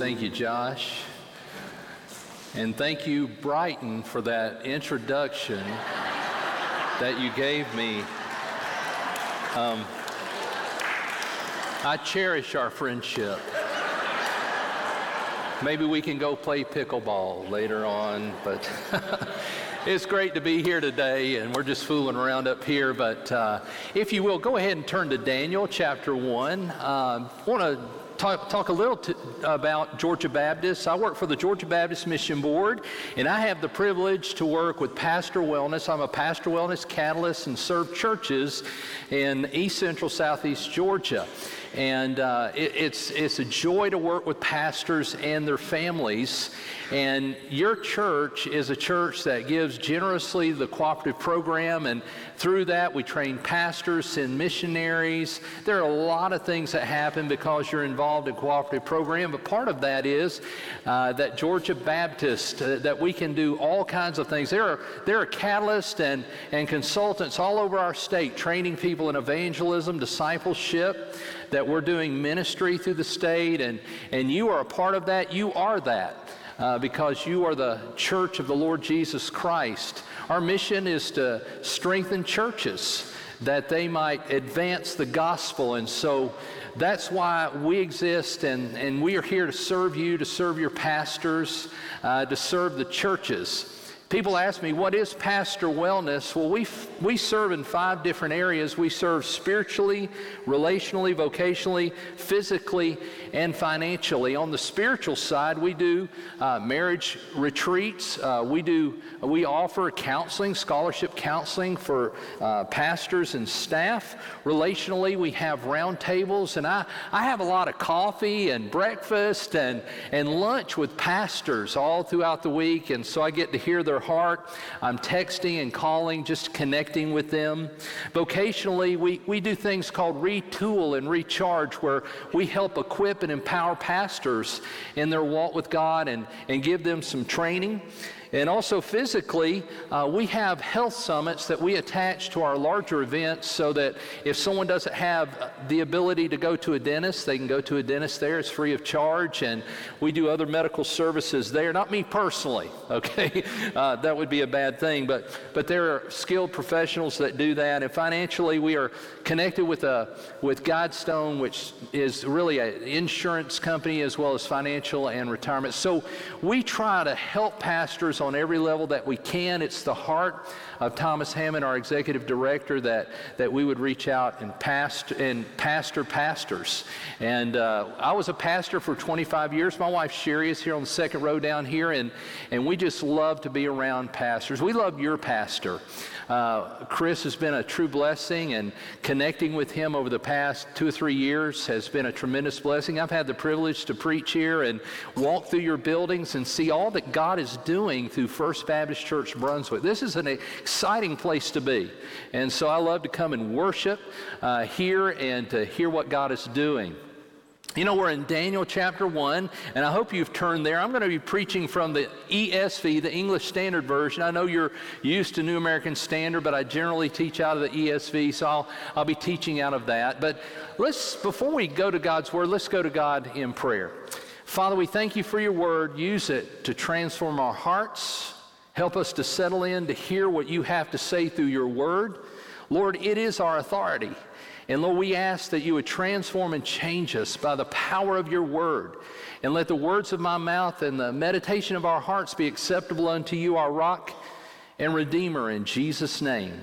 Thank you, Josh. And thank you, Brighton, for that introduction that you gave me. Um, I cherish our friendship. Maybe we can go play pickleball later on, but it's great to be here today, and we're just fooling around up here. But uh, if you will, go ahead and turn to Daniel chapter 1. Uh, I want to talk, talk a little to, about Georgia Baptist. I work for the Georgia Baptist Mission Board, and I have the privilege to work with Pastor Wellness. I'm a Pastor Wellness catalyst and serve churches in East Central Southeast Georgia. And uh, it, it's, it's a joy to work with pastors and their families. And your church is a church that gives generously the cooperative program. And through that, we train pastors, send missionaries. There are a lot of things that happen because you're involved in cooperative program. But part of that is uh, that Georgia Baptist, uh, that we can do all kinds of things. There are, there are catalysts and, and consultants all over our state training people in evangelism, discipleship that we're doing ministry through the state, and, and you are a part of that. You are that. Uh, because you are the church of the Lord Jesus Christ. Our mission is to strengthen churches that they might advance the gospel. And so that's why we exist, and, and we are here to serve you, to serve your pastors, uh, to serve the churches. People ask me, what is pastor wellness? Well, we, we serve in five different areas. We serve spiritually, relationally, vocationally, physically, and financially. On the spiritual side, we do uh, marriage retreats. Uh, we do we offer counseling, scholarship counseling for uh, pastors and staff. Relationally, we have roundtables, and I, I have a lot of coffee and breakfast and, and lunch with pastors all throughout the week, and so I get to hear their heart. I'm texting and calling, just connecting with them. Vocationally, we, we do things called retool and recharge, where we help equip and empower pastors in their walk with God and, and give them some training. And also physically, uh, we have health summits that we attach to our larger events so that if someone doesn't have the ability to go to a dentist, they can go to a dentist there. It's free of charge. And we do other medical services there. Not me personally, okay? Uh, that would be a bad thing. But, but there are skilled professionals that do that. And financially, we are connected with, a, with Guidestone, which is really an insurance company as well as financial and retirement. So we try to help pastors on every level that we can. It's the heart of Thomas Hammond, our executive director, that, that we would reach out and, past, and pastor pastors. And uh, I was a pastor for 25 years. My wife Sherry is here on the second row down here, and, and we just love to be around pastors. We love your pastor. Uh, Chris has been a true blessing, and connecting with him over the past two or three years has been a tremendous blessing. I've had the privilege to preach here and walk through your buildings and see all that God is doing through First Baptist Church Brunswick. This is an exciting place to be. And so I love to come and worship uh, here and to hear what God is doing. You know, we're in Daniel chapter 1, and I hope you've turned there. I'm going to be preaching from the ESV, the English Standard Version. I know you're used to New American Standard, but I generally teach out of the ESV, so I'll, I'll be teaching out of that. But let's, before we go to God's Word, let's go to God in prayer. Father, we thank you for your Word. Use it to transform our hearts. Help us to settle in to hear what you have to say through your Word. Lord, it is our authority. And Lord, we ask that you would transform and change us by the power of your word. And let the words of my mouth and the meditation of our hearts be acceptable unto you, our rock and redeemer, in Jesus' name.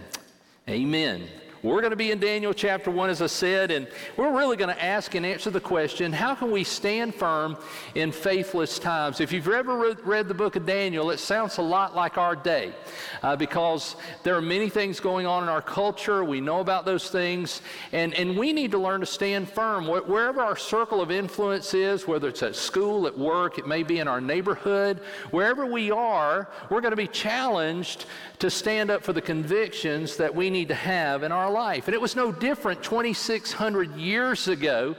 Amen. We're going to be in Daniel chapter 1, as I said, and we're really going to ask and answer the question how can we stand firm in faithless times? If you've ever read, the book of Daniel, it sounds a lot like our day uh, because there are many things going on in our culture. We know about those things, and, and we need to learn to stand firm. Wherever our circle of influence is, whether it's at school, at work, it may be in our neighborhood, wherever we are, we're going to be challenged to stand up for the convictions that we need to have in our life. And it was no different 2,600 years ago.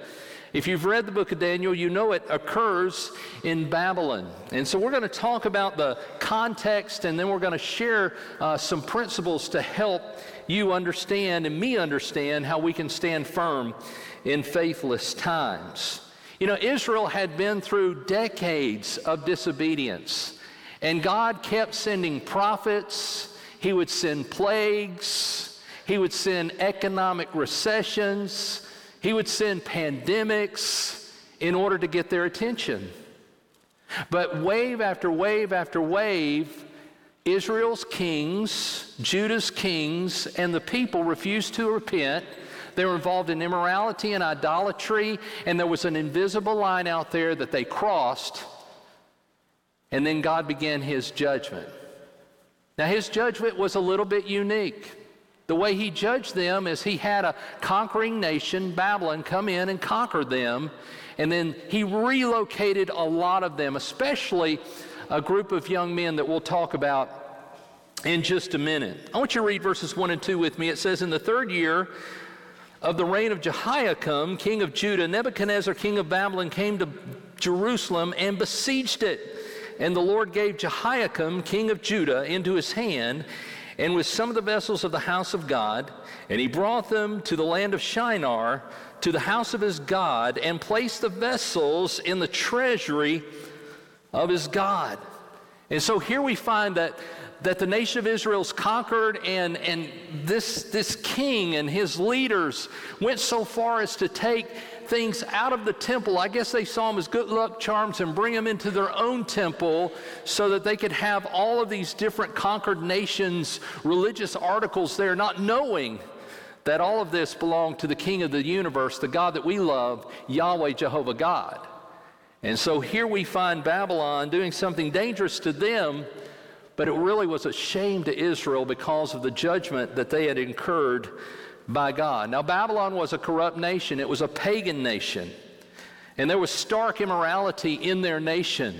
If you've read the book of Daniel, you know it occurs in Babylon. And so we're going to talk about the context and then we're going to share uh, some principles to help you understand and me understand how we can stand firm in faithless times. You know, Israel had been through decades of disobedience, and God kept sending prophets, He would send plagues, He would send economic recessions, He would send pandemics in order to get their attention. But wave after wave after wave, Israel's kings, Judah's kings, and the people refused to repent. They were involved in immorality and idolatry, and there was an invisible line out there that they crossed, and then God began his judgment. Now, his judgment was a little bit unique. The way he judged them is he had a conquering nation, Babylon, come in and conquer them, and then he relocated a lot of them, especially a group of young men that we'll talk about in just a minute. I want you to read verses 1 and 2 with me. It says, In the third year of the reign of Jehoiakim, king of Judah, Nebuchadnezzar, king of Babylon, came to Jerusalem and besieged it. And the Lord gave Jehoiakim, king of Judah, into his hand, and with some of the vessels of the house of God, and he brought them to the land of Shinar, to the house of his God, and placed the vessels in the treasury of his God. And so here we find that, that the nation of Israel's conquered, and, and this, this king and his leaders went so far as to take things out of the temple. I guess they saw them as good luck charms and bring them into their own temple so that they could have all of these different conquered nations' religious articles there, not knowing that all of this belonged to the King of the universe, the God that we love, Yahweh Jehovah God. And so here we find Babylon doing something dangerous to them, but it really was a shame to Israel because of the judgment that they had incurred by God. Now, Babylon was a corrupt nation, it was a pagan nation, and there was stark immorality in their nation.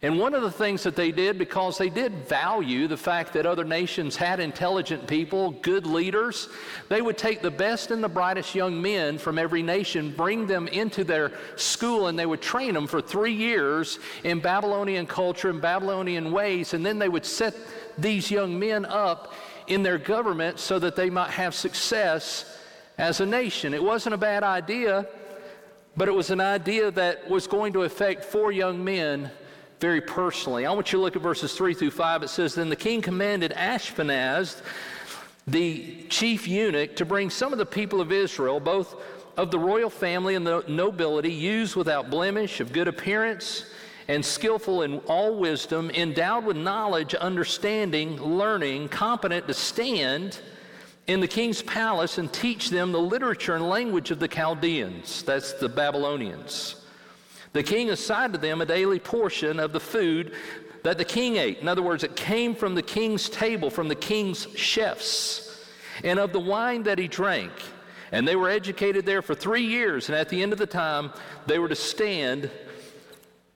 And one of the things that they did, because they did value the fact that other nations had intelligent people, good leaders, they would take the best and the brightest young men from every nation, bring them into their school, and they would train them for three years in Babylonian culture and Babylonian ways, and then they would set these young men up in their government so that they might have success as a nation. It wasn't a bad idea, but it was an idea that was going to affect four young men very personally. I want you to look at verses 3 through 5. It says, Then the king commanded Ashpenaz, the chief eunuch, to bring some of the people of Israel, both of the royal family and the nobility, used without blemish, of good appearance, and skillful in all wisdom, endowed with knowledge, understanding, learning, competent to stand in the king's palace and teach them the literature and language of the Chaldeans, that's the Babylonians. The king assigned to them a daily portion of the food that the king ate. In other words, it came from the king's table, from the king's chefs, and of the wine that he drank. And they were educated there for three years, and at the end of the time, they were to stand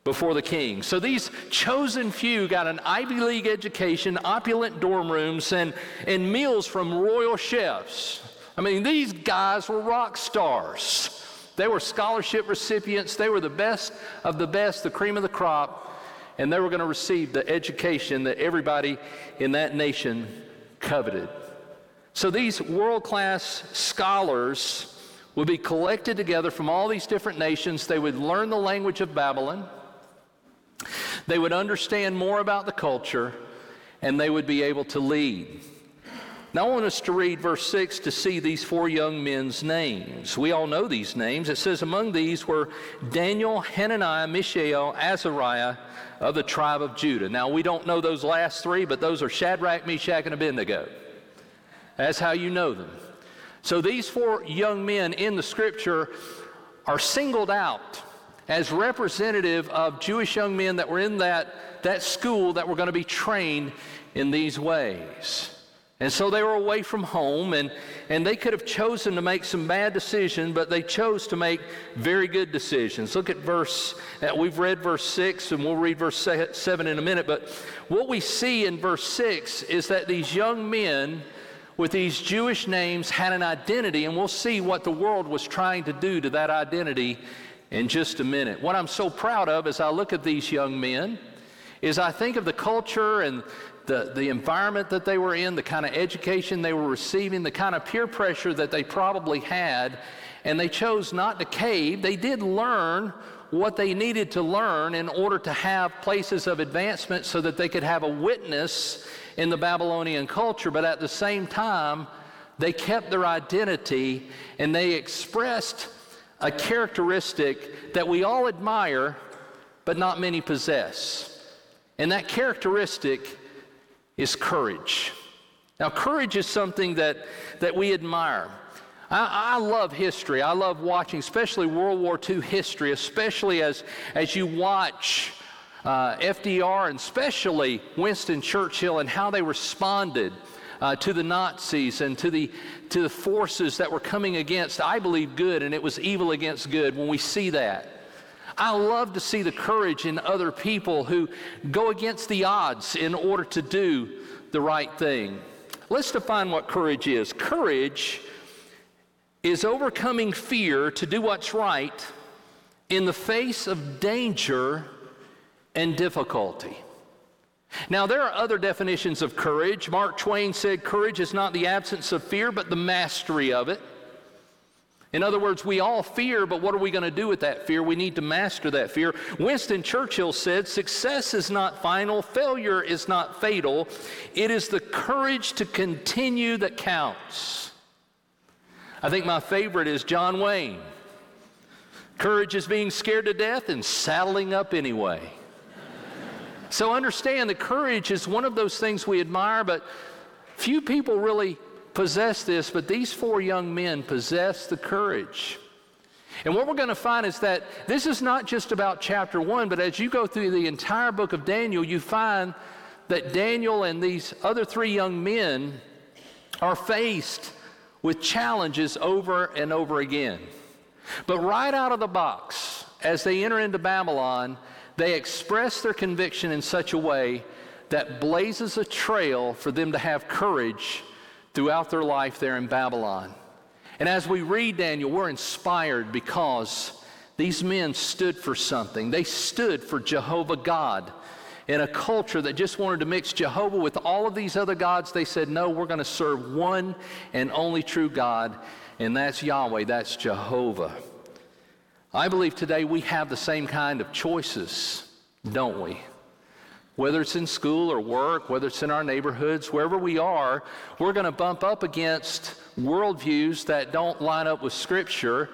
before the king. So these chosen few got an Ivy League education, opulent dorm rooms, and, and meals from royal chefs. I mean, these guys were rock stars. They were scholarship recipients. They were the best of the best, the cream of the crop, and they were going to receive the education that everybody in that nation coveted. So these world class scholars would be collected together from all these different nations. They would learn the language of Babylon, they would understand more about the culture, and they would be able to lead. Now, I want us to read verse 6 to see these four young men's names. We all know these names. It says, Among these were Daniel, Hananiah, Mishael, Azariah of the tribe of Judah. Now, we don't know those last three, but those are Shadrach, Meshach, and Abednego. That's how you know them. So, these four young men in the scripture are singled out as representative of Jewish young men that were in that, that school that were going to be trained in these ways. And so they were away from home, and, and they could have chosen to make some bad decisions, but they chose to make very good decisions. Look at verse, uh, we've read verse 6, and we'll read verse 7 in a minute. But what we see in verse 6 is that these young men with these Jewish names had an identity, and we'll see what the world was trying to do to that identity in just a minute. What I'm so proud of as I look at these young men is I think of the culture and the, the environment that they were in, the kind of education they were receiving, the kind of peer pressure that they probably had. and they chose not to cave. They did learn what they needed to learn in order to have places of advancement so that they could have a witness in the Babylonian culture, but at the same time, they kept their identity and they expressed a characteristic that we all admire, but not many possess. And that characteristic is courage. Now, courage is something that, that we admire. I, I, love history. I love watching, especially World War II history, especially as, as you watch uh, FDR and especially Winston Churchill and how they responded uh, to the Nazis and to the, to the forces that were coming against, I believe, good, and it was evil against good when we see that. I love to see the courage in other people who go against the odds in order to do the right thing. Let's define what courage is. Courage is overcoming fear to do what's right in the face of danger and difficulty. Now, there are other definitions of courage. Mark Twain said courage is not the absence of fear, but the mastery of it. In other words, we all fear, but what are we going to do with that fear? We need to master that fear. Winston Churchill said, Success is not final, failure is not fatal. It is the courage to continue that counts. I think my favorite is John Wayne. Courage is being scared to death and saddling up anyway. So understand that courage is one of those things we admire, but few people really possess this, but these four young men possess the courage. And what we're going to find is that this is not just about chapter one, but as you go through the entire book of Daniel, you find that Daniel and these other three young men are faced with challenges over and over again. But right out of the box, as they enter into Babylon, they express their conviction in such a way that blazes a trail for them to have courage throughout their life there in Babylon. And as we read Daniel, we're inspired because these men stood for something. They stood for Jehovah God in a culture that just wanted to mix Jehovah with all of these other gods, they said, no, we're going to serve one and only true God, and that's Yahweh, that's Jehovah. I believe today we have the same kind of choices, don't we? Whether it's in school or work, whether it's in our neighborhoods, wherever we are, we're going to bump up against worldviews that don't line up with Scripture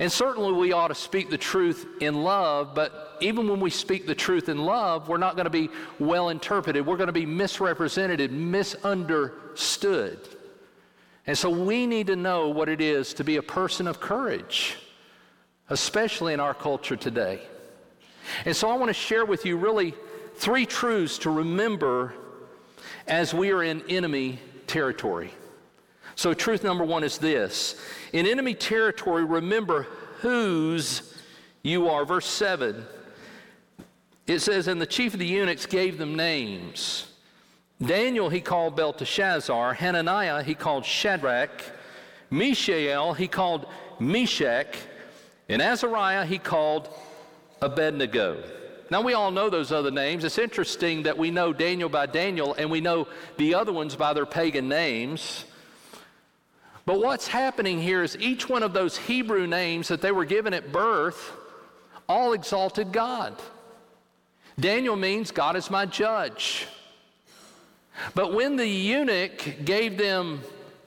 and certainly we ought to speak the truth in love, but even when we speak the truth in love, we're not going to be well interpreted. We're going to be misrepresented, misunderstood. And so we need to know what it is to be a person of courage, especially in our culture today. And so I want to share with you really three truths to remember as we are in enemy territory. So, truth number one is this In enemy territory, remember whose you are. Verse 7, it says, And the chief of the eunuchs gave them names. Daniel he called Belteshazzar, Hananiah he called Shadrach, Mishael he called Meshach, and Azariah he called Abednego. Now, we all know those other names. It's interesting that we know Daniel by Daniel and we know the other ones by their pagan names. But what's happening here is each one of those Hebrew names that they were given at birth all exalted God. Daniel means God is my judge. But when the eunuch gave them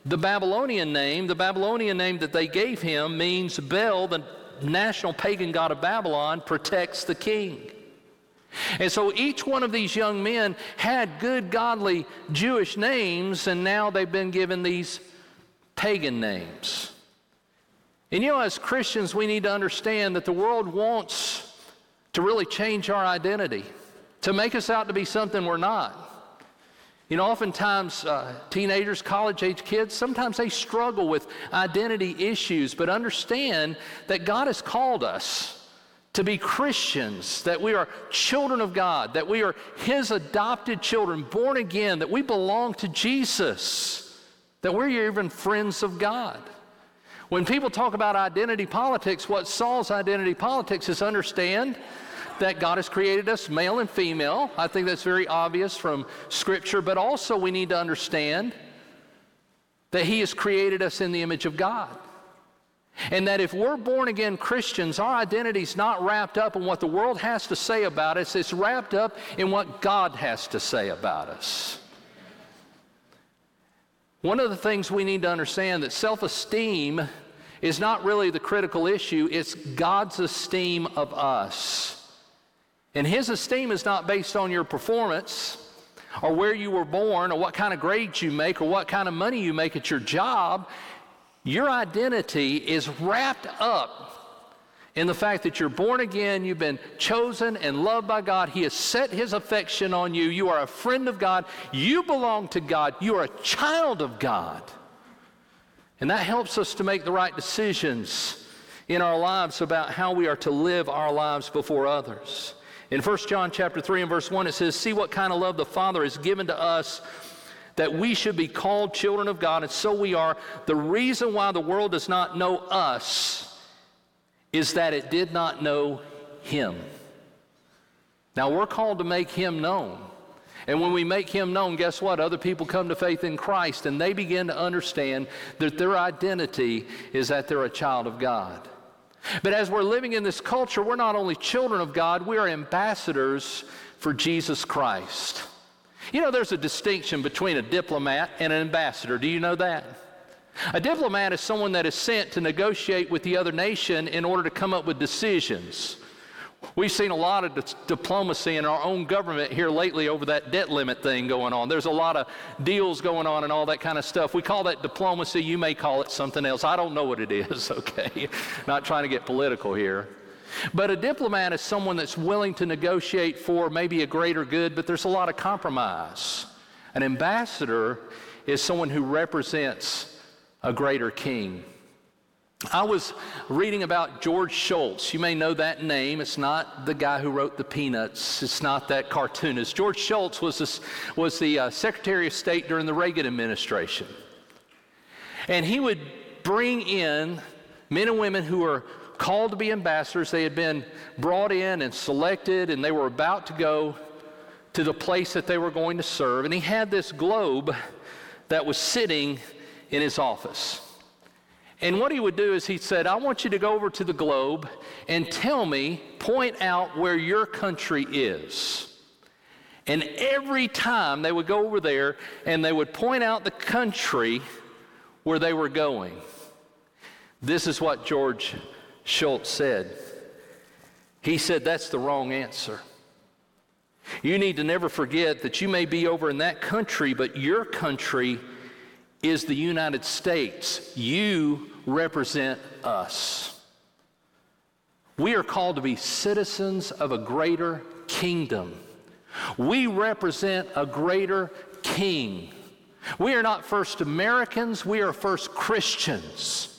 the Babylonian name, the Babylonian name that they gave him means Bel, the national pagan god of Babylon, protects the king. And so each one of these young men had good, godly Jewish names, and now they've been given these pagan names. And you know, as Christians, we need to understand that the world wants to really change our identity, to make us out to be something we're not. You know, oftentimes uh, teenagers, college age kids, sometimes they struggle with identity issues, but understand that God has called us to be Christians, that we are children of God, that we are His adopted children, born again, that we belong to Jesus that we're even friends of God. When people talk about identity politics, what Saul's identity politics is understand that God has created us male and female. I think that's very obvious from Scripture, but also we need to understand that He has created us in the image of God. And that if we're born again Christians, our identity is not wrapped up in what the world has to say about us, it's wrapped up in what God has to say about us. One of the things we need to understand that self-esteem is not really the critical issue, it's God's esteem of us. And his esteem is not based on your performance or where you were born or what kind of grades you make or what kind of money you make at your job. Your identity is wrapped up in the fact that you're born again, you've been chosen and loved by God. He has set His affection on you. You are a friend of God. You belong to God. You are a child of God. And that helps us to make the right decisions in our lives about how we are to live our lives before others. In 1 John chapter 3 and verse 1 it says, "See what kind of love the Father has given to us that we should be called children of God, and so we are. The reason why the world does not know us is that it did not know him." Now we're called to make him known. And when we make him known, guess what? Other people come to faith in Christ and they begin to understand that their identity is that they're a child of God. But as we're living in this culture, we're not only children of God, we are ambassadors for Jesus Christ. You know, there's a distinction between a diplomat and an ambassador. Do you know that? A diplomat is someone that is sent to negotiate with the other nation in order to come up with decisions. We've seen a lot of di- diplomacy in our own government here lately over that debt limit thing going on. There's a lot of deals going on and all that kind of stuff. We call that diplomacy. You may call it something else. I don't know what it is, okay? Not trying to get political here. But a diplomat is someone that's willing to negotiate for maybe a greater good, but there's a lot of compromise. An ambassador is someone who represents a greater king. I was reading about George Shultz. You may know that name. It's not the guy who wrote the Peanuts. It's not that cartoonist. George Shultz was, this, was the uh, Secretary of State during the Reagan administration. And he would bring in men and women who were called to be ambassadors. They had been brought in and selected, and they were about to go to the place that they were going to serve. And he had this globe that was sitting in his office. And what he would do is he said, I want you to go over to the globe and tell me, point out where your country is. And every time they would go over there and they would point out the country where they were going. This is what George Shultz said. He said, That's the wrong answer. You need to never forget that you may be over in that country, but your country is the United States. You represent us. We are called to be citizens of a greater kingdom. We represent a greater king. We are not first Americans, we are first Christians.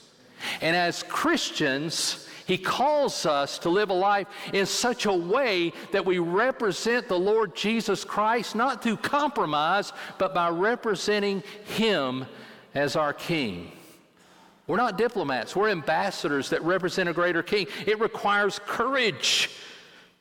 And as Christians, he calls us to live a life in such a way that we represent the Lord Jesus Christ, not through compromise, but by representing Him as our King. We're not diplomats, we're ambassadors that represent a greater king. It requires courage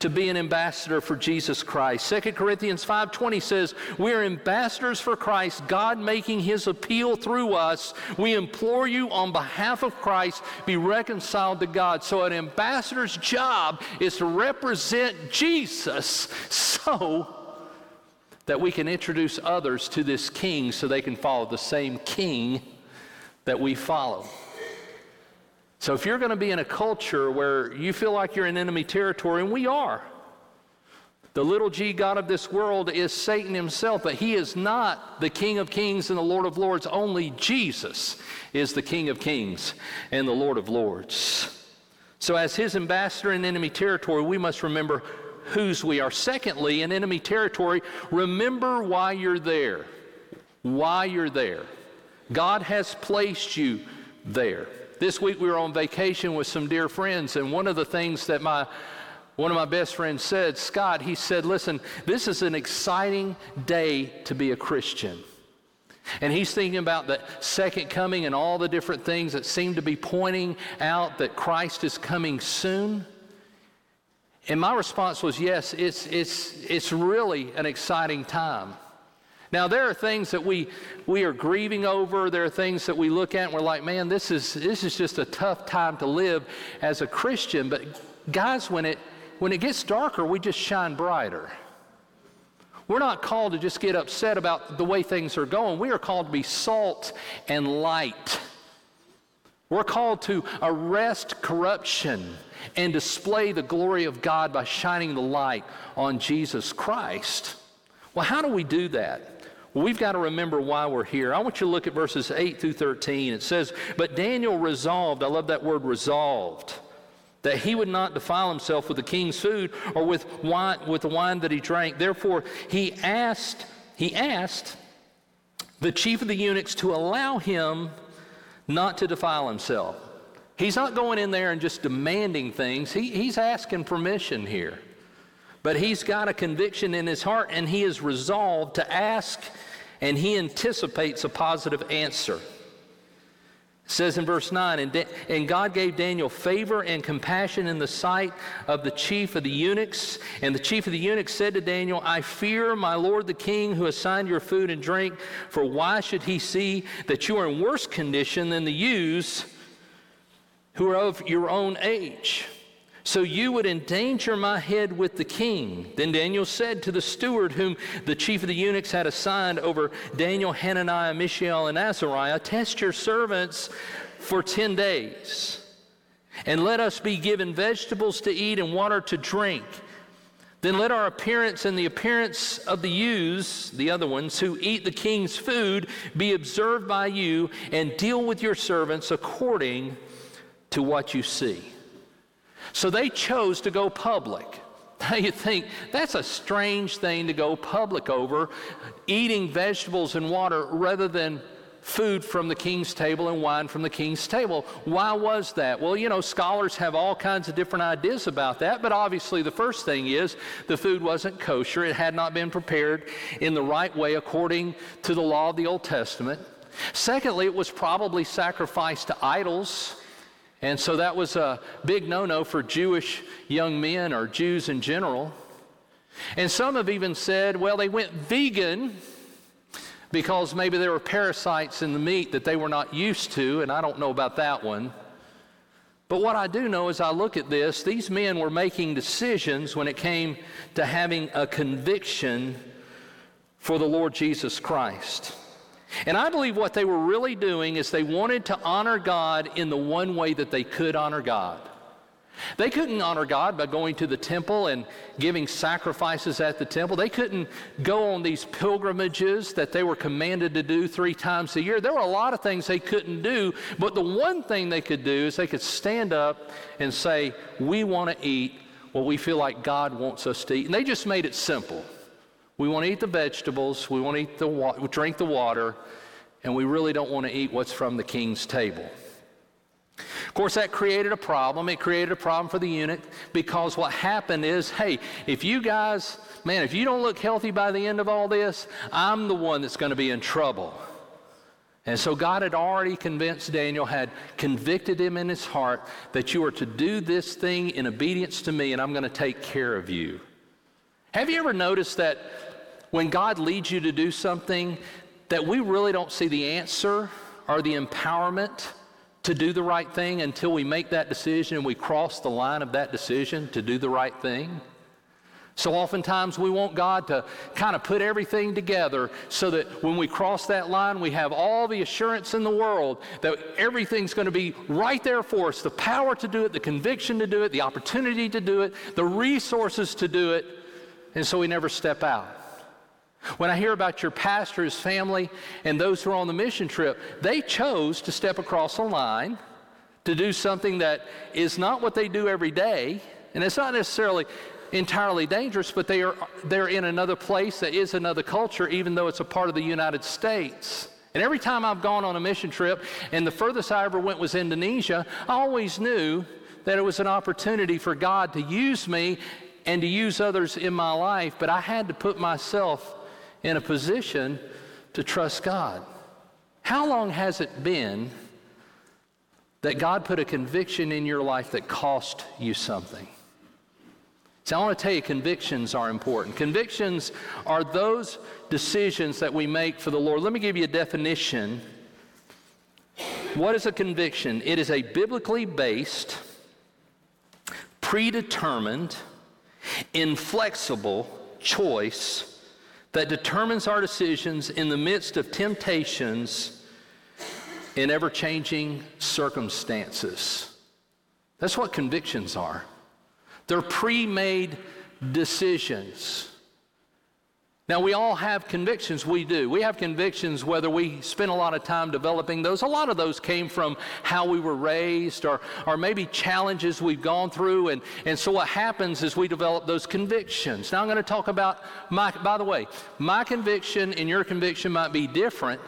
to be an ambassador for Jesus Christ. 2 Corinthians 5:20 says, "We are ambassadors for Christ, God making his appeal through us. We implore you on behalf of Christ, be reconciled to God." So an ambassador's job is to represent Jesus so that we can introduce others to this king so they can follow the same king that we follow. So if you're going to be in a culture where you feel like you're in enemy territory, and we are, the little g God of this world is Satan himself, but he is not the King of kings and the Lord of lords. Only Jesus is the King of kings and the Lord of lords. So, as his ambassador in enemy territory, we must remember whose we are. Secondly, in enemy territory, remember why you're there. Why you're there. God has placed you there. This week we were on vacation with some dear friends, and one of the things that my one of my best friends said, Scott, he said, listen, this is an exciting day to be a Christian. And he's thinking about the second coming and all the different things that seem to be pointing out that Christ is coming soon. And my response was, yes, it's, it's, it's really an exciting time. Now, there are things that we, we are grieving over. There are things that we look at and we're like, man, this is, this is just a tough time to live as a Christian. But, guys, when it, when it gets darker, we just shine brighter. We're not called to just get upset about the way things are going. We are called to be salt and light. We're called to arrest corruption and display the glory of God by shining the light on Jesus Christ. Well, how do we do that? We've got to remember why we're here. I want you to look at verses 8 through 13. It says, But Daniel resolved, I love that word resolved, that he would not defile himself with the king's food or with wine with the wine that he drank. Therefore, he asked, he asked the chief of the eunuchs to allow him not to defile himself. He's not going in there and just demanding things. He, he's asking permission here. But he's got a conviction in his heart and he is resolved to ask and he anticipates a positive answer. It says in verse 9, and, da- and, God gave Daniel favor and compassion in the sight of the chief of the eunuchs. And the chief of the eunuchs said to Daniel, I fear my lord the king who assigned your food and drink, for why should he see that you are in worse condition than the youths who are of your own age? So you would endanger my head with the king. Then Daniel said to the steward, whom the chief of the eunuchs had assigned over Daniel, Hananiah, Mishael, and Azariah, Test your servants for 10 days, and let us be given vegetables to eat and water to drink. Then let our appearance and the appearance of the youths, the other ones, who eat the king's food, be observed by you, and deal with your servants according to what you see. So they chose to go public. Now you think that's a strange thing to go public over, eating vegetables and water rather than food from the king's table and wine from the king's table. Why was that? Well, you know, scholars have all kinds of different ideas about that, but obviously the first thing is the food wasn't kosher. It had not been prepared in the right way according to the law of the Old Testament. Secondly, it was probably sacrificed to idols. And so that was a big no no for Jewish young men or Jews in general. And some have even said, well, they went vegan because maybe there were parasites in the meat that they were not used to, and I don't know about that one. But what I do know as I look at this, these men were making decisions when it came to having a conviction for the Lord Jesus Christ. And I believe what they were really doing is they wanted to honor God in the one way that they could honor God. They couldn't honor God by going to the temple and giving sacrifices at the temple. They couldn't go on these pilgrimages that they were commanded to do three times a year. There were a lot of things they couldn't do, but the one thing they could do is they could stand up and say, We want to eat what we feel like God wants us to eat. And they just made it simple. We want to eat the vegetables, we want to eat the wa- drink the water, and we really don't want to eat what's from the king's table. Of course, that created a problem. It created a problem for the eunuch because what happened is hey, if you guys, man, if you don't look healthy by the end of all this, I'm the one that's going to be in trouble. And so God had already convinced Daniel, had convicted him in his heart that you are to do this thing in obedience to me, and I'm going to take care of you. Have you ever noticed that when God leads you to do something, that we really don't see the answer or the empowerment to do the right thing until we make that decision and we cross the line of that decision to do the right thing? So oftentimes we want God to kind of put everything together so that when we cross that line, we have all the assurance in the world that everything's going to be right there for us the power to do it, the conviction to do it, the opportunity to do it, the resources to do it and so we never step out. When I hear about your pastor, his family, and those who are on the mission trip, they chose to step across a line to do something that is not what they do every day, and it's not necessarily entirely dangerous, but they are they're in another place that is another culture, even though it's a part of the United States. And every time I've gone on a mission trip, and the furthest I ever went was Indonesia, I always knew that it was an opportunity for God to use me and to use others in my life, but I had to put myself in a position to trust God. How long has it been that God put a conviction in your life that cost you something? So I want to tell you, convictions are important. Convictions are those decisions that we make for the Lord. Let me give you a definition. What is a conviction? It is a biblically based, predetermined, inflexible choice that determines our decisions in the midst of temptations in ever changing circumstances. That's what convictions are. They're pre made decisions. Now, we all have convictions. We do. We have convictions whether we spend a lot of time developing those. A lot of those came from how we were raised or, or maybe challenges we've gone through. And, and so, what happens is we develop those convictions. Now, I'm going to talk about my, by the way, my conviction and your conviction might be different.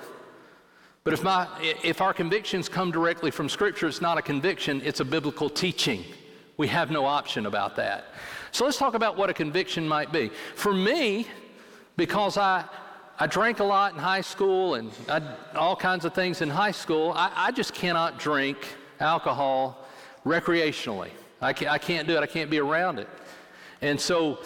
But if, my, if our convictions come directly from Scripture, it's not a conviction, it's a biblical teaching. We have no option about that. So let's talk about what a conviction might be. For me, because I, I drank a lot in high school and I, all kinds of things in high school. I, I just cannot drink alcohol recreationally. I, can, I can't do it. I can't be around it. And so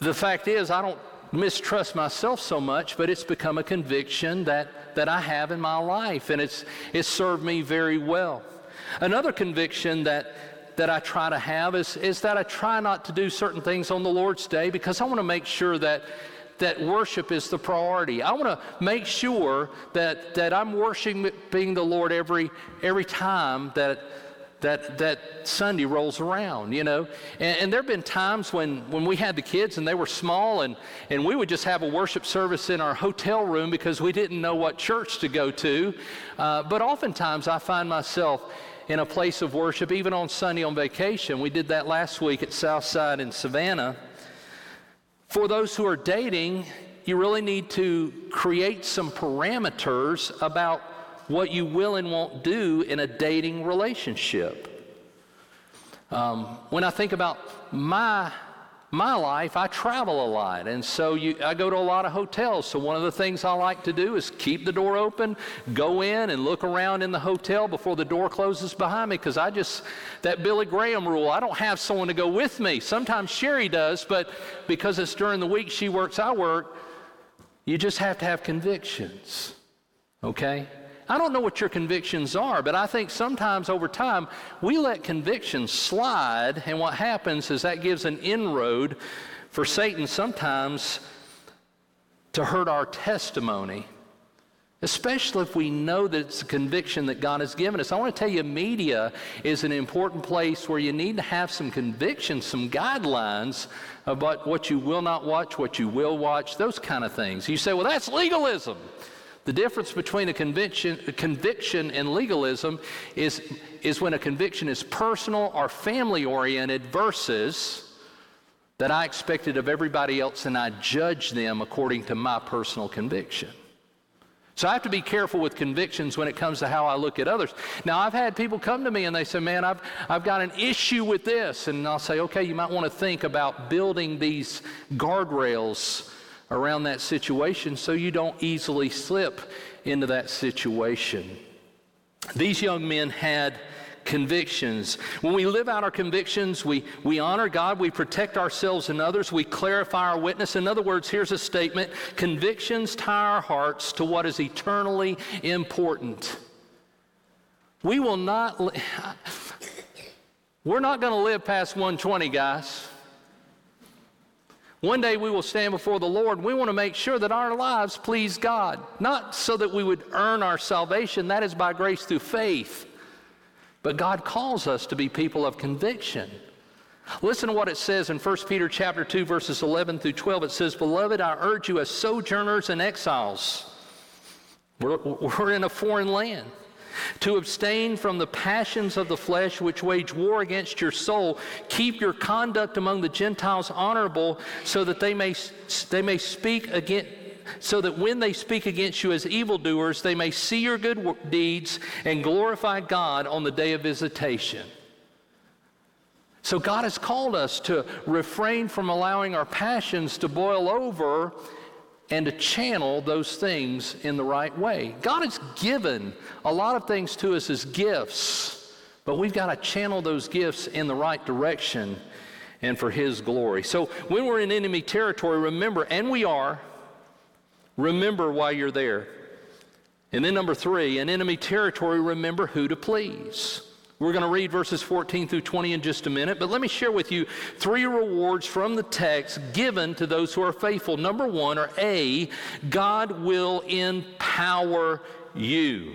the fact is, I don't mistrust myself so much, but it's become a conviction that, that I have in my life, and it's, it's served me very well. Another conviction that, that I try to have is, is that I try not to do certain things on the Lord's Day because I want to make sure that that worship is the priority. I want to make sure that, that I'm worshiping the Lord every, every time that, that, that Sunday rolls around, you know. And, and there have been times when, when we had the kids and they were small and, and we would just have a worship service in our hotel room because we didn't know what church to go to. Uh, but oftentimes I find myself in a place of worship, even on Sunday on vacation. We did that last week at Southside in Savannah. For those who are dating, you really need to create some parameters about what you will and won't do in a dating relationship. Um, when I think about my my life, I travel a lot, and so you, I go to a lot of hotels. So one of the things I like to do is keep the door open, go in and look around in the hotel before the door closes behind me, because I just that Billy Graham rule. I don't have someone to go with me. Sometimes Sherry does, but because it's during the week she works, I work. You just have to have convictions, okay? I don't know what your convictions are, but I think sometimes over time we let convictions slide, and what happens is that gives an inroad for Satan sometimes to hurt our testimony, especially if we know that it's a conviction that God has given us. I want to tell you, media is an important place where you need to have some convictions, some guidelines about what you will not watch, what you will watch, those kind of things. You say, well, that's legalism. The difference between a conviction, a conviction and legalism is, is when a conviction is personal or family oriented versus that I expected of everybody else and I judge them according to my personal conviction. So I have to be careful with convictions when it comes to how I look at others. Now, I've had people come to me and they say, Man, I've, I've got an issue with this. And I'll say, Okay, you might want to think about building these guardrails around that situation so you don't easily slip into that situation. These young men had convictions. When we live out our convictions, we, we honor God, we protect ourselves and others, we clarify our witness. In other words, here's a statement convictions tie our hearts to what is eternally important. We will not, li- we're not going to live past 120, guys. One day we will stand before the Lord. We want to make sure that our lives please God, not so that we would earn our salvation. That is by grace through faith. But God calls us to be people of conviction. Listen to what it says in 1 Peter chapter 2 verses 11 through 12. It says, "Beloved, I urge you as sojourners and exiles. We're, we're in a foreign land to abstain from the passions of the flesh which wage war against your soul. Keep your conduct among the Gentiles honorable so that they may, they may speak against so that when they speak against you as evildoers, they may see your good deeds and glorify God on the day of visitation. So, God has called us to refrain from allowing our passions to boil over and to channel those things in the right way. God has given a lot of things to us as gifts, but we've got to channel those gifts in the right direction and for his glory. So when we're in enemy territory, remember, and we are, remember why you're there. And then number three, in enemy territory, remember who to please. We're going to read verses 14 through 20 in just a minute, but let me share with you three rewards from the text given to those who are faithful. Number one, or A, God will empower you.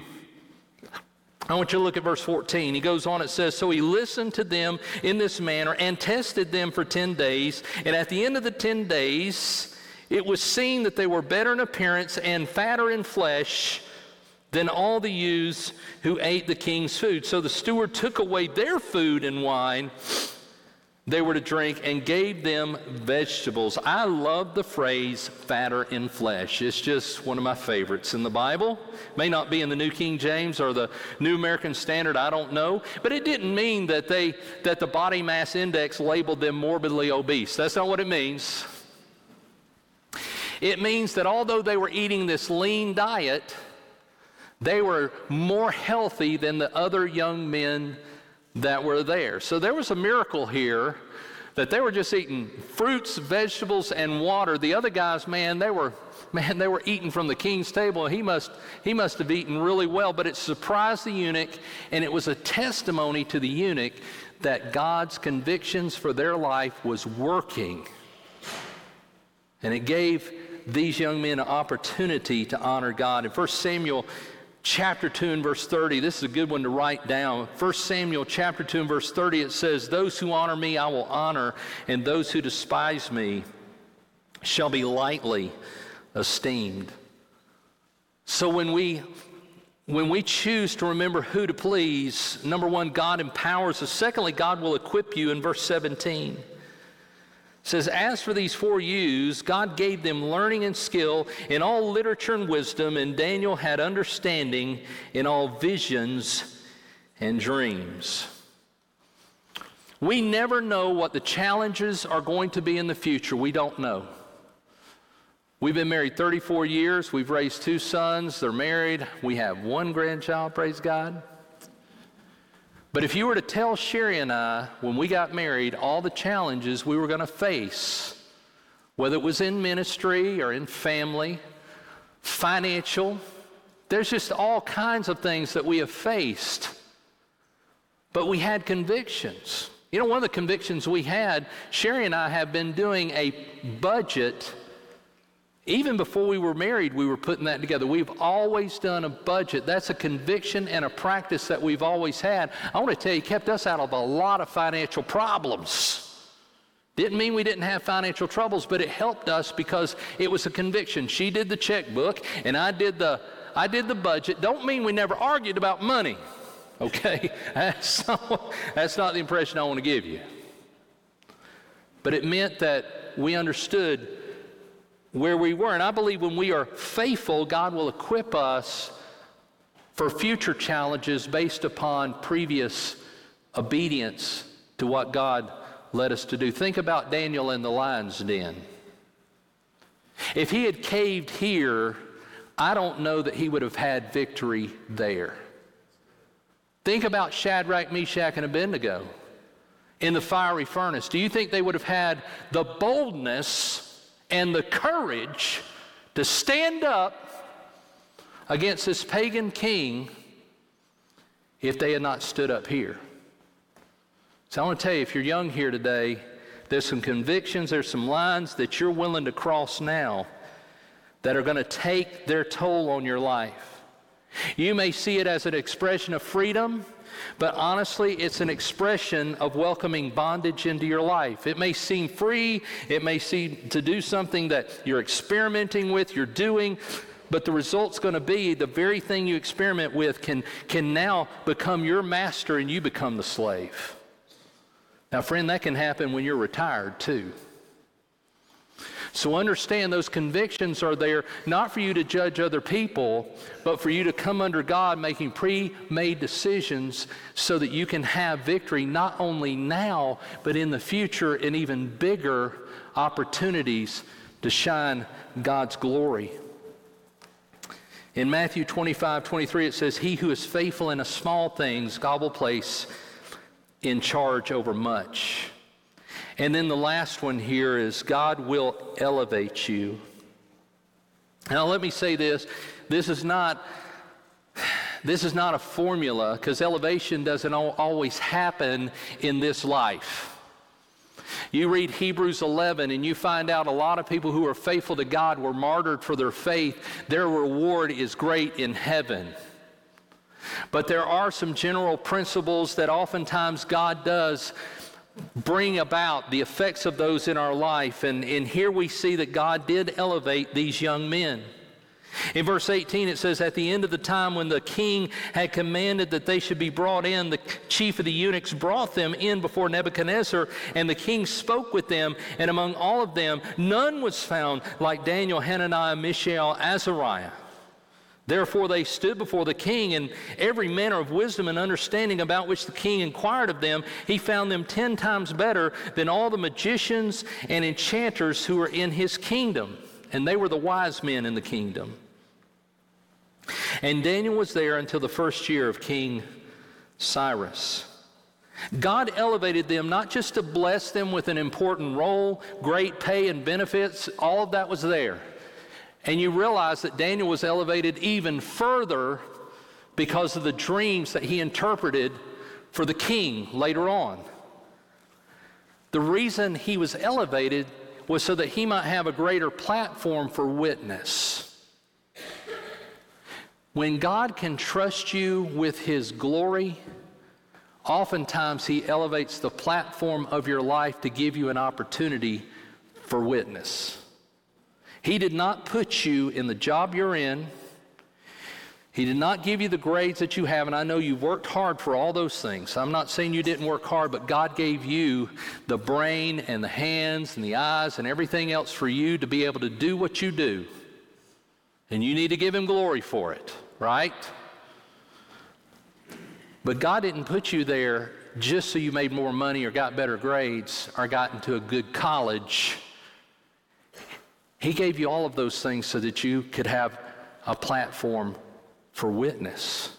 I want you to look at verse 14. He goes on, it says, So he listened to them in this manner and tested them for 10 days. And at the end of the 10 days, it was seen that they were better in appearance and fatter in flesh than all the youths who ate the king's food. So the steward took away their food and wine they were to drink and gave them vegetables. I love the phrase fatter in flesh. It's just one of my favorites in the Bible. May not be in the New King James or the New American Standard, I don't know. But it didn't mean that they that the body mass index labeled them morbidly obese. That's not what it means. It means that although they were eating this lean diet, they were more healthy than the other young men that were there. So there was a miracle here that they were just eating fruits, vegetables, and water. The other guys, man, they were man, they were eating from the king's table. He must he must have eaten really well, but it surprised the eunuch, and it was a testimony to the eunuch that God's convictions for their life was working. And it gave these young men an opportunity to honor God. In 1 Samuel chapter 2 and verse 30. This is a good one to write down. 1 Samuel chapter 2 and verse 30, it says, Those who honor me I will honor, and those who despise me shall be lightly esteemed. So when we when we choose to remember who to please, number one, God empowers us. Secondly, God will equip you in verse 17 says, As for these four youths, God gave them learning and skill in all literature and wisdom, and Daniel had understanding in all visions and dreams. We never know what the challenges are going to be in the future. We don't know. We've been married 34 years. We've raised two sons. They're married. We have one grandchild, praise God. But if you were to tell Sherry and I, when we got married, all the challenges we were going to face, whether it was in ministry or in family, financial, there's just all kinds of things that we have faced. But we had convictions. You know, one of the convictions we had, Sherry and I have been doing a budget even before we were married, we were putting that together. We've always done a budget. That's a conviction and a practice that we've always had. I want to tell you, kept us out of a lot of financial problems. Didn't mean we didn't have financial troubles, but it helped us because it was a conviction. She did the checkbook and I did the I did the budget. Don't mean we never argued about money. Okay? That's not, that's not the impression I want to give you. But it meant that we understood where we were. And I believe when we are faithful, God will equip us for future challenges based upon previous obedience to what God led us to do. Think about Daniel in the lion's den. If he had caved here, I don't know that he would have had victory there. Think about Shadrach, Meshach, and Abednego in the fiery furnace. Do you think they would have had the boldness and the courage to stand up against this pagan king if they had not stood up here. So I want to tell you, if you're young here today, there's some convictions, there's some lines that you're willing to cross now that are going to take their toll on your life. You may see it as an expression of freedom. But honestly, it's an expression of welcoming bondage into your life. It may seem free, it may seem to do something that you're experimenting with, you're doing, but the result's going to be the very thing you experiment with can, can now become your master and you become the slave. Now, friend, that can happen when you're retired too. So understand those convictions are there not for you to judge other people, but for you to come under God making pre made decisions so that you can have victory not only now, but in the future in even bigger opportunities to shine God's glory. In Matthew 25, 23, it says, He who is faithful in a small things, God will place in charge over much. And then the last one here is God will elevate you. Now, let me say this this is not. This is not a formula because elevation doesn't always happen in this life. You read Hebrews 11 and you find out a lot of people who are faithful to God were martyred for their faith. Their reward is great in heaven. But there are some general principles that oftentimes God does bring about the effects of those in our life. And, and here we see that God did elevate these young men. In verse 18, it says, At the end of the time when the king had commanded that they should be brought in, the chief of the eunuchs brought them in before Nebuchadnezzar, and the king spoke with them, and among all of them, none was found like Daniel, Hananiah, Mishael, Azariah. Therefore they stood before the king, and every manner of wisdom and understanding about which the king inquired of them, he found them ten times better than all the magicians and enchanters who were in his kingdom. And they were the wise men in the kingdom. And Daniel was there until the first year of King Cyrus. God elevated them not just to bless them with an important role, great pay and benefits, all of that was there. And you realize that Daniel was elevated even further because of the dreams that he interpreted for the king later on. The reason he was elevated was so that he might have a greater platform for witness. When God can trust you with his glory, oftentimes he elevates the platform of your life to give you an opportunity for witness. He did not put you in the job you're in. He did not give you the grades that you have, and I know you worked hard for all those things. I'm not saying you didn't work hard, but God gave you the brain and the hands and the eyes and everything else for you to be able to do what you do. And you need to give Him glory for it, right? But God didn't put you there just so you made more money or got better grades or got into a good college he gave you all of those things so that you could have a platform for witness.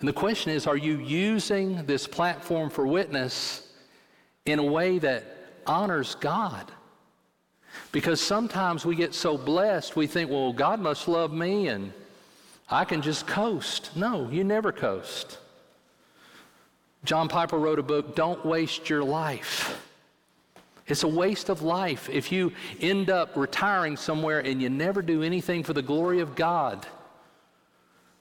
And the question is are you using this platform for witness in a way that honors God? Because sometimes we get so blessed, we think, well, God must love me and I can just coast. No, you never coast. John Piper wrote a book, Don't Waste Your Life. It's a waste of life if you end up retiring somewhere and you never do anything for the glory of God.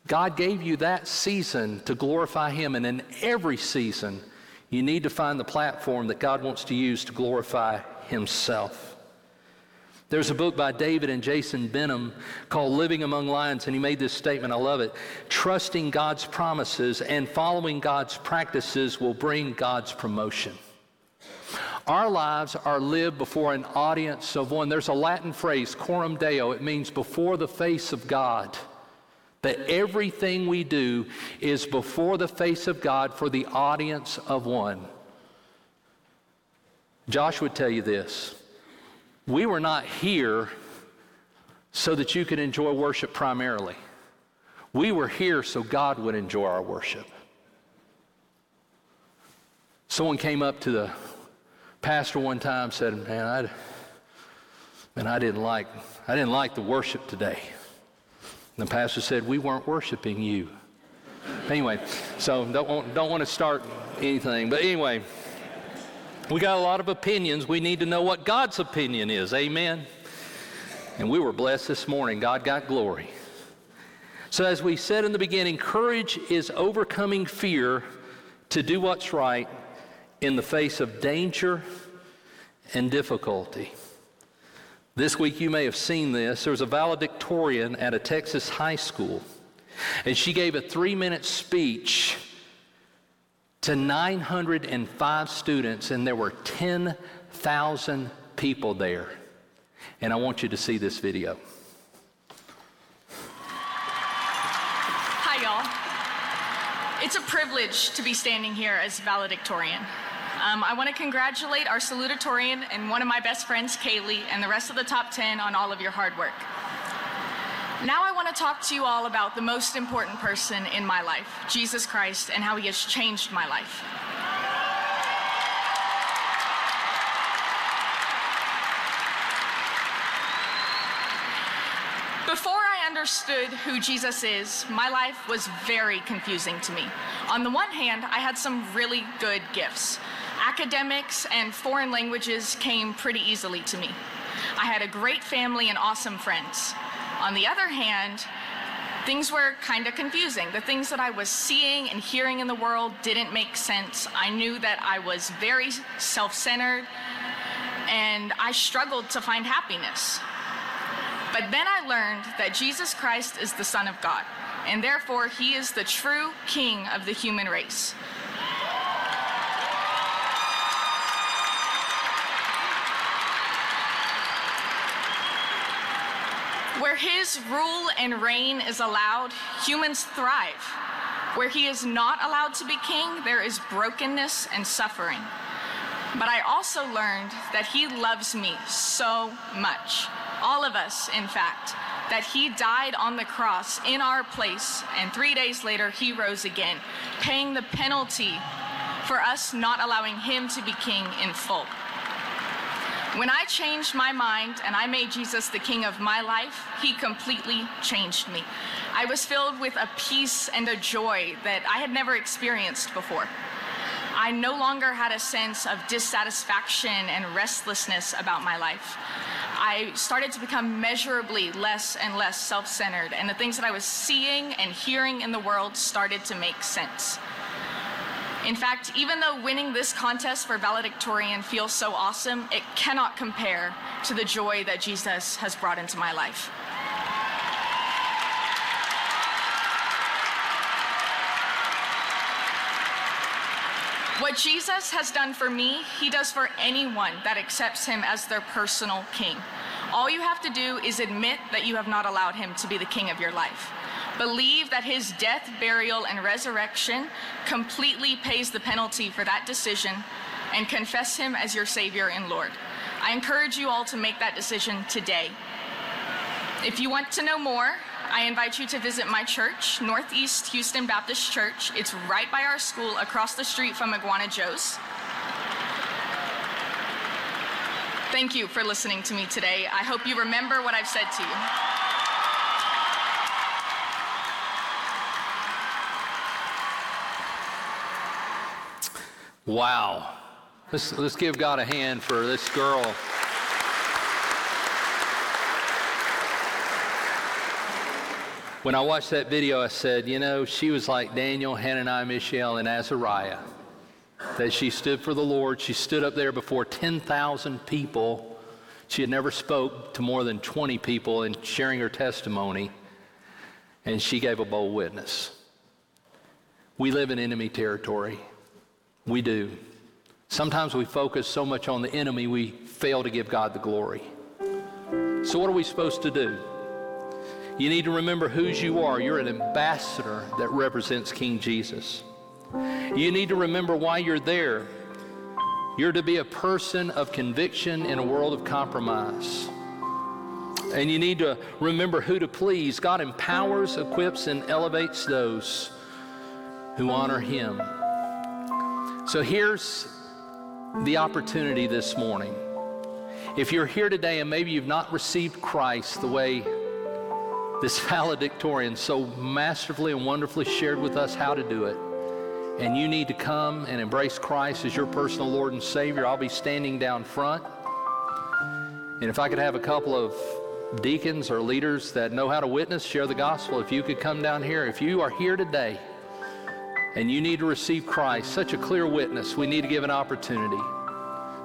God gave you that season to glorify Him, and in every season, you need to find the platform that God wants to use to glorify Himself. There's a book by David and Jason Benham called Living Among Lions, and he made this statement. I love it. Trusting God's promises and following God's practices will bring God's promotion. Our lives are lived before an audience of one. There's a Latin phrase, coram deo. It means before the face of God. That everything we do is before the face of God for the audience of one. Josh would tell you this. We were not here so that you could enjoy worship primarily. We were here so God would enjoy our worship. Someone came up to the pastor one time said, "Man, I, man, I didn't like, I didn't like the worship today." And the pastor said, "We weren't worshiping you." Anyway, so don't want, don't want to start anything, but anyway, we got a lot of opinions. We need to know what God's opinion is. Amen. And we were blessed this morning. God got glory. So, as we said in the beginning, courage is overcoming fear to do what's right in the face of danger and difficulty. This week, you may have seen this. There was a valedictorian at a Texas high school, and she gave a three minute speech to 905 students, and there were 10,000 people there. And I want you to see this video. Hi, y'all. It's a privilege to be standing here as valedictorian. Um, I want to congratulate our salutatorian and one of my best friends, Kaylee, and the rest of the top 10 on all of your hard work. Now I want to talk to you all about the most important person in my life, Jesus Christ, and how he has changed my life. Before I understood who Jesus is, my life was very confusing to me. On the one hand, I had some really good gifts. Academics and foreign languages came pretty easily to me. I had a great family and awesome friends. On the other hand, things were kind of confusing. The things that I was seeing and hearing in the world didn't make sense. I knew that I was very self centered and I struggled to find happiness. But then I learned that Jesus Christ is the Son of God, and therefore he is the true King of the human race. Where his rule and reign is allowed, humans thrive. Where he is not allowed to be king, there is brokenness and suffering. But I also learned that he loves me so much, all of us, in fact, that he died on the cross in our place, and three days later he rose again, paying the penalty for us not allowing him to be king in full. When I changed my mind and I made Jesus the king of my life, he completely changed me. I was filled with a peace and a joy that I had never experienced before. I no longer had a sense of dissatisfaction and restlessness about my life. I started to become measurably less and less self centered, and the things that I was seeing and hearing in the world started to make sense. In fact, even though winning this contest for valedictorian feels so awesome, it cannot compare to the joy that Jesus has brought into my life. What Jesus has done for me, he does for anyone that accepts him as their personal king. All you have to do is admit that you have not allowed him to be the king of your life. Believe that his death, burial, and resurrection completely pays the penalty for that decision and confess him as your Savior and Lord. I encourage you all to make that decision today. If you want to know more, I invite you to visit my church, Northeast Houston Baptist Church. It's right by our school across the street from Iguana Joe's. Thank you for listening to me today. I hope you remember what I've said to you. Wow. Let's, let's give God a hand for this girl. When I watched that video, I said, you know, she was like Daniel, Hananiah, Mishael, and Azariah. That she stood for the Lord. She stood up there before 10,000 people. She had never spoke to more than 20 people in sharing her testimony. And she gave a bold witness. We live in enemy territory. We do. Sometimes we focus so much on the enemy, we fail to give God the glory. So, what are we supposed to do? You need to remember whose you are. You're an ambassador that represents King Jesus. You need to remember why you're there. You're to be a person of conviction in a world of compromise. And you need to remember who to please. God empowers, equips, and elevates those who honor Him. So here's the opportunity this morning. If you're here today and maybe you've not received Christ the way this valedictorian so masterfully and wonderfully shared with us how to do it, and you need to come and embrace Christ as your personal Lord and Savior, I'll be standing down front. And if I could have a couple of deacons or leaders that know how to witness, share the gospel, if you could come down here, if you are here today and you need to receive Christ, such a clear witness, we need to give an opportunity.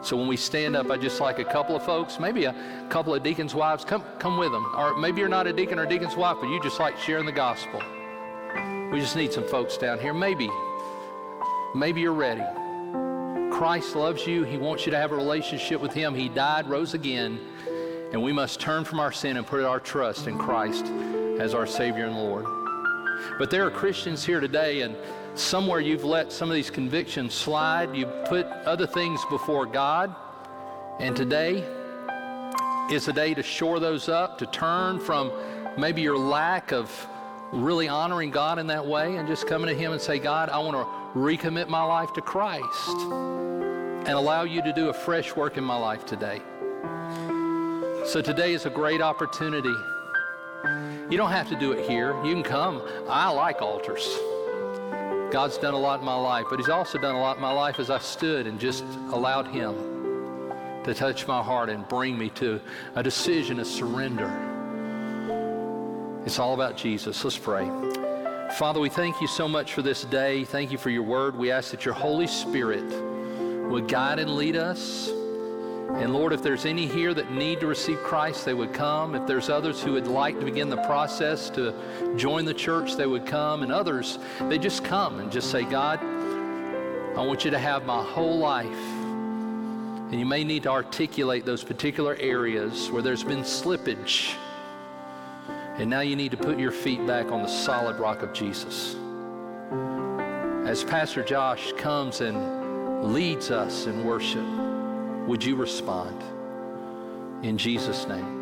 So when we stand up, I just like a couple of folks, maybe a couple of deacons' wives, come, come with them. Or maybe you're not a deacon or deacon's wife, but you just like sharing the gospel. We just need some folks down here. Maybe, maybe you're ready. Christ loves you. He wants you to have a relationship with Him. He died, rose again, and we must turn from our sin and put our trust in Christ as our Savior and Lord. But there are Christians here today, and somewhere you've let some of these convictions slide. You've put other things before God. And today is a day to shore those up, to turn from maybe your lack of really honoring God in that way and just coming to Him and say, God, I want to recommit my life to Christ and allow you to do a fresh work in my life today. So today is a great opportunity You don't have to do it here. You can come. I like altars. God's done a lot in my life, but He's also done a lot in my life as I stood and just allowed Him to touch my heart and bring me to a decision, a surrender. It's all about Jesus. Let's pray. Father, we thank you so much for this day. Thank you for your word. We ask that your Holy Spirit would guide and lead us. And Lord, if there's any here that need to receive Christ, they would come. If there's others who would like to begin the process to join the church, they would come. And others, they just come and just say, God, I want you to have my whole life. And you may need to articulate those particular areas where there's been slippage. And now you need to put your feet back on the solid rock of Jesus. As Pastor Josh comes and leads us in worship, would you respond? In Jesus' name.